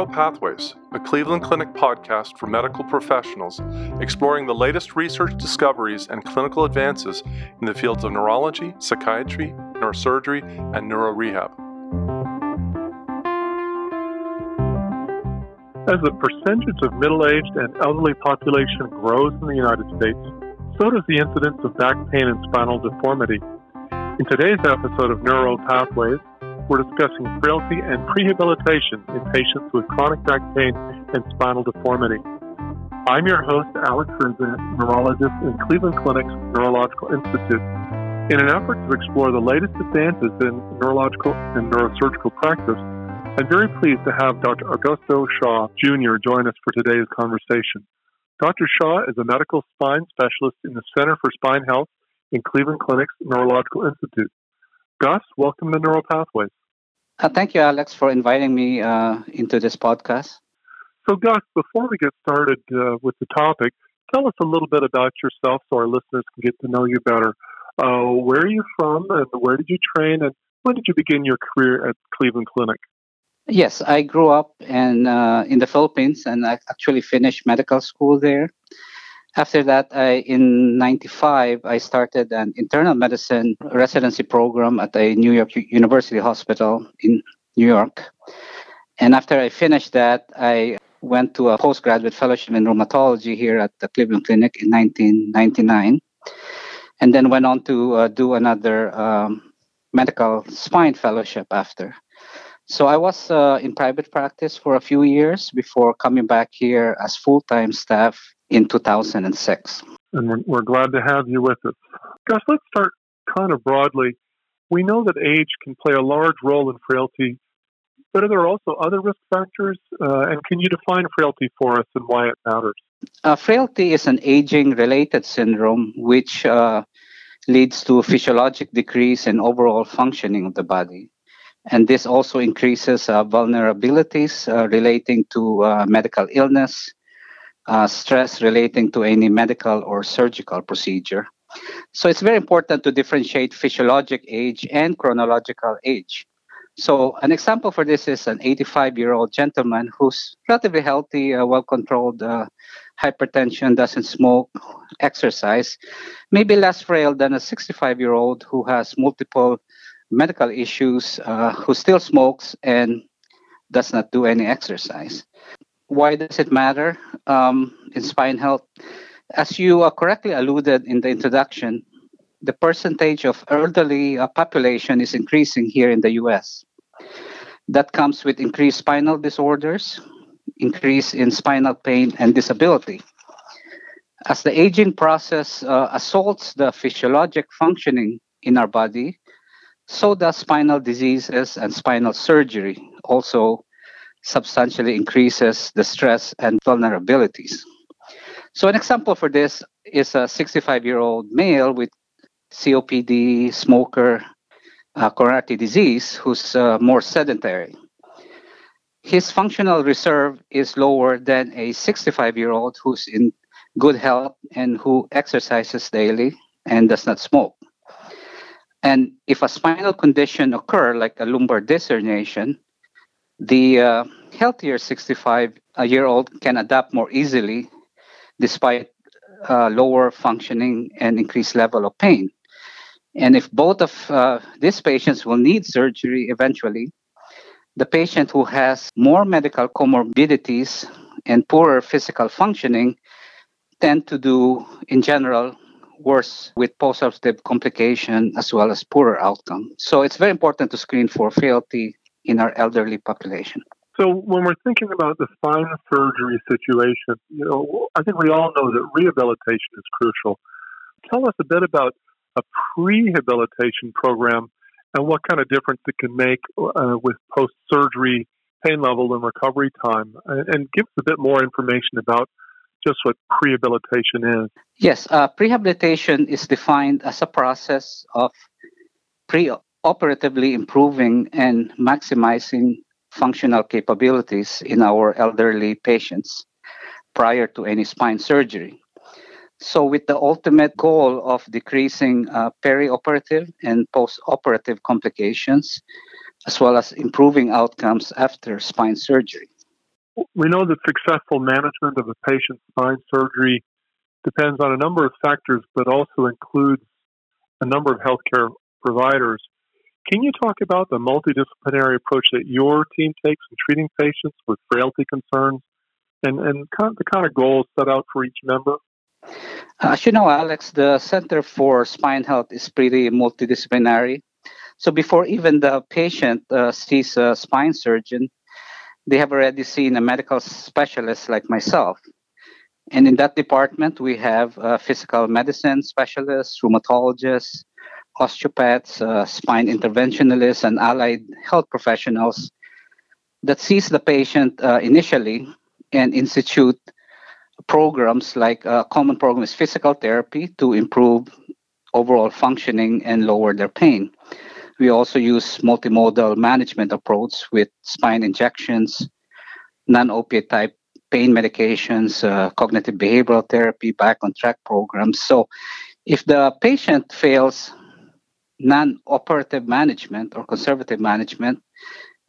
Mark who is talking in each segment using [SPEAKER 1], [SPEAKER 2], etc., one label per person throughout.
[SPEAKER 1] Neuropathways, a Cleveland Clinic podcast for medical professionals exploring the latest research discoveries and clinical advances in the fields of neurology, psychiatry, neurosurgery, and neurorehab.
[SPEAKER 2] As the percentage of middle aged and elderly population grows in the United States, so does the incidence of back pain and spinal deformity. In today's episode of Neuro Pathways, we're discussing frailty and prehabilitation in patients with chronic back pain and spinal deformity. I'm your host, Alex Rinza, neurologist in Cleveland Clinic's Neurological Institute. In an effort to explore the latest advances in neurological and neurosurgical practice, I'm very pleased to have Dr. Augusto Hsia Jr. join us for today's conversation. Dr. Hsia is a medical spine specialist in the Center for Spine Health in Cleveland Clinic's Neurological Institute. Gus, welcome to Neural Pathways.
[SPEAKER 3] Uh, thank you, Alex, for inviting me uh, into this podcast.
[SPEAKER 2] So, Gus, before we get started uh, with the topic, tell us a little bit about yourself so our listeners can get to know you better. Uh, where are you from, and where did you train, and when did you begin your career at Cleveland Clinic?
[SPEAKER 3] Yes, I grew up in uh, in the Philippines, and I actually finished medical school there. After that, I, in 95, I started an internal medicine residency program at a New York University hospital in New York. And after I finished that, I went to a postgraduate fellowship in rheumatology here at the Cleveland Clinic in 1999. And then went on to uh, do another um, medical spine fellowship after. So I was uh, in private practice for a few years before coming back here as full time staff in 2006.
[SPEAKER 2] And we're, we're glad to have you with us. Gus, let's start kind of broadly. We know that age can play a large role in frailty, but are there also other risk factors? Uh, and can you define frailty for us and why it matters?
[SPEAKER 3] Uh, frailty is an aging related syndrome which uh, leads to physiologic decrease in overall functioning of the body. And this also increases uh, vulnerabilities uh, relating to uh, medical illness, uh, stress relating to any medical or surgical procedure. So it's very important to differentiate physiologic age and chronological age. So an example for this is an 85-year-old gentleman who's relatively healthy, uh, well-controlled, uh, hypertension, doesn't smoke, exercise, maybe less frail than a 65-year-old who has multiple medical issues, uh, who still smokes and does not do any exercise why does it matter um, in spine health? As you uh, correctly alluded in the introduction, the percentage of elderly uh, population is increasing here in the US. That comes with increased spinal disorders, increase in spinal pain and disability. As the aging process uh, assaults the physiologic functioning in our body, so does spinal diseases and spinal surgery also substantially increases the stress and vulnerabilities. So, an example for this is a 65 year old male with COPD, smoker, uh, coronary disease, who's uh, more sedentary. His functional reserve is lower than a 65 year old who's in good health and who exercises daily and does not smoke. And if a spinal condition occur, like a lumbar disc herniation, the uh, healthier 65 year old can adapt more easily despite uh, lower functioning and increased level of pain. And if both of uh, these patients will need surgery eventually, the patient who has more medical comorbidities and poorer physical functioning tend to do, in general, worse with postoperative complication as well as poorer outcome. So it's very important to screen for frailty in our elderly population.
[SPEAKER 2] So when we're thinking about the spine surgery situation, you know, I think we all know that rehabilitation is crucial. Tell us a bit about a prehabilitation program and what kind of difference it can make uh, with post-surgery pain level and recovery time, and give us a bit more information about just what prehabilitation is.
[SPEAKER 3] Yes, uh, prehabilitation is defined as a process of pre operatively improving and maximizing functional capabilities in our elderly patients prior to any spine surgery. So, with the ultimate goal of decreasing uh, perioperative and postoperative complications, as well as improving outcomes after spine surgery.
[SPEAKER 2] we know that successful management of a patient's spine surgery depends on a number of factors, but also includes a number of healthcare providers. Can you talk about the multidisciplinary approach that your team takes in treating patients with frailty concerns and, and kind of the kind of goals set out for each member?
[SPEAKER 3] As you know, Alex, the Center for Spine Health is pretty multidisciplinary. So before even the patient uh, sees a spine surgeon, they have already seen a medical specialist like myself. And in that department, we have physical medicine specialists, rheumatologists, osteopaths, uh, spine interventionalists, and allied health professionals that sees the patient uh, initially and institute programs like a uh, common program is physical therapy to improve overall functioning and lower their pain. We also use multimodal management approach with spine injections, non-opiate type pain medications, uh, cognitive behavioral therapy, back on track programs. So if the patient fails non-operative management or conservative management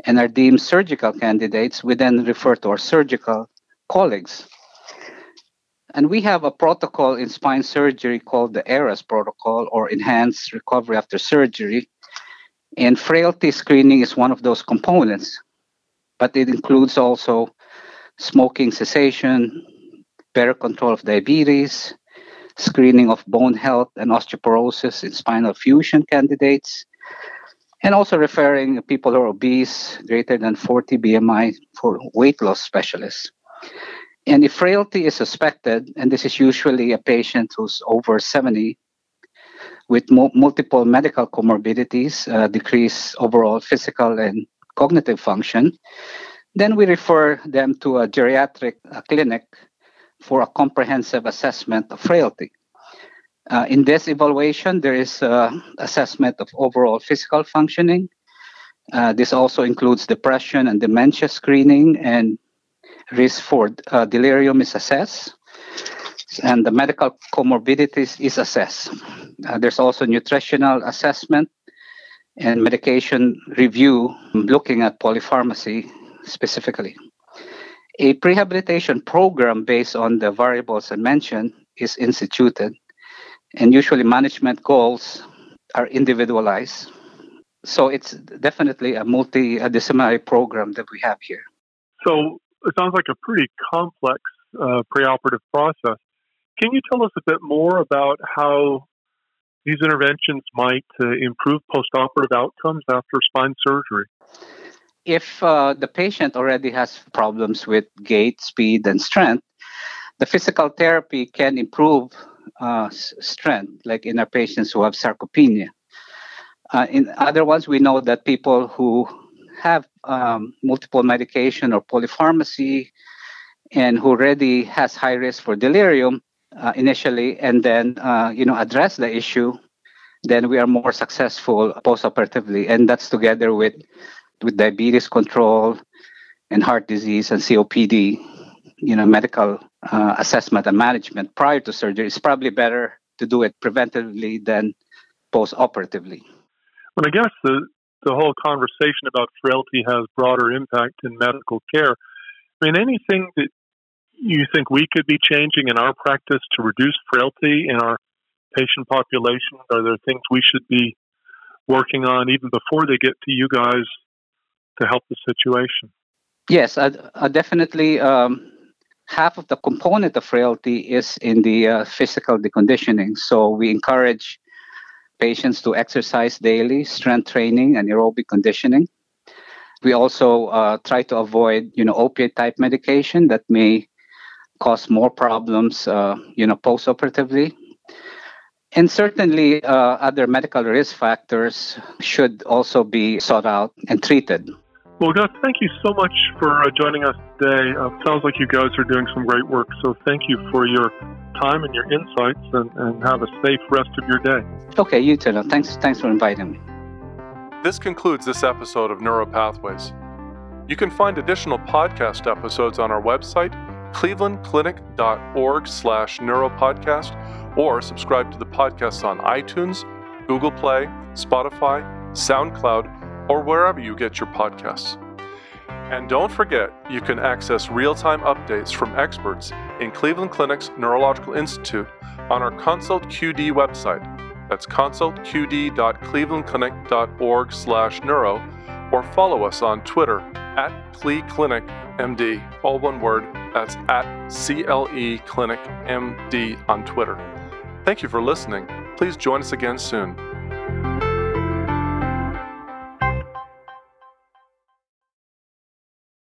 [SPEAKER 3] and are deemed surgical candidates, we then refer to our surgical colleagues. And we have a protocol in spine surgery called the ERAS protocol or Enhanced Recovery After Surgery. And frailty screening is one of those components, but it includes also smoking cessation, better control of diabetes, screening of bone health and osteoporosis in spinal fusion candidates, and also referring people who are obese, greater than 40 BMI, for weight loss specialists. And if frailty is suspected, and this is usually a patient who's over 70 with mo- multiple medical comorbidities, uh, overall physical and cognitive function, then we refer them to a geriatric uh, clinic for a comprehensive assessment of frailty. Uh, in this evaluation, there is an assessment of overall physical functioning. Uh, this also includes depression and dementia screening and risk for uh, delirium is assessed and the medical comorbidities is assessed. Uh, there's also nutritional assessment and medication review looking at polypharmacy specifically. A prehabilitation program based on the variables I mentioned is instituted, and usually management goals are individualized. So it's definitely a multidisciplinary program that we have here.
[SPEAKER 2] So it sounds like a pretty complex uh, preoperative process. Can you tell us a bit more about how these interventions might uh, improve postoperative outcomes after spine surgery?
[SPEAKER 3] If uh, the patient already has problems with gait, speed, and strength, the physical therapy can improve uh, strength, like in our patients who have sarcopenia. Uh, in other ones, we know that people who have um, multiple medication or polypharmacy and who already has high risk for delirium uh, initially and then uh, you know address the issue then we are more successful postoperatively and that's together with with diabetes control and heart disease and copd you know medical uh, assessment and management prior to surgery it's probably better to do it preventively than postoperatively
[SPEAKER 2] well i guess the the whole conversation about frailty has broader impact in medical care. I mean, anything that you think we could be changing in our practice to reduce frailty in our patient population? Are there things we should be working on even before they get to you guys to help the situation?
[SPEAKER 3] Yes, I, I definitely. Um, half of the component of frailty is in the uh, physical deconditioning. So we encourage patients to exercise daily, strength training, and aerobic conditioning. We also uh, try to avoid, you know, opiate type medication that may cause more problems, uh, you know, post-operatively. And certainly, uh, other medical risk factors should also be sought out and treated.
[SPEAKER 2] Well, Gus, thank you so much for uh, joining us today. Uh, sounds like you guys are doing some great work. So, thank you for your time and your insights, and, and have a safe rest of your day.
[SPEAKER 3] Okay, you too. Thanks, thanks for inviting me.
[SPEAKER 1] This concludes this episode of Neuropathways. You can find additional podcast episodes on our website, clevelandclinic.org slash neuropodcast, or subscribe to the podcast on iTunes, Google Play, Spotify, SoundCloud, or wherever you get your podcasts. And don't forget, you can access real time updates from experts in Cleveland Clinic's Neurological Institute on our Consult QD website. That's consultqd.clevelandclinic.org slash neuro, or follow us on Twitter at CleClinicMD, all one word, that's at CLE Clinic MD on Twitter. Thank you for listening. Please join us again soon.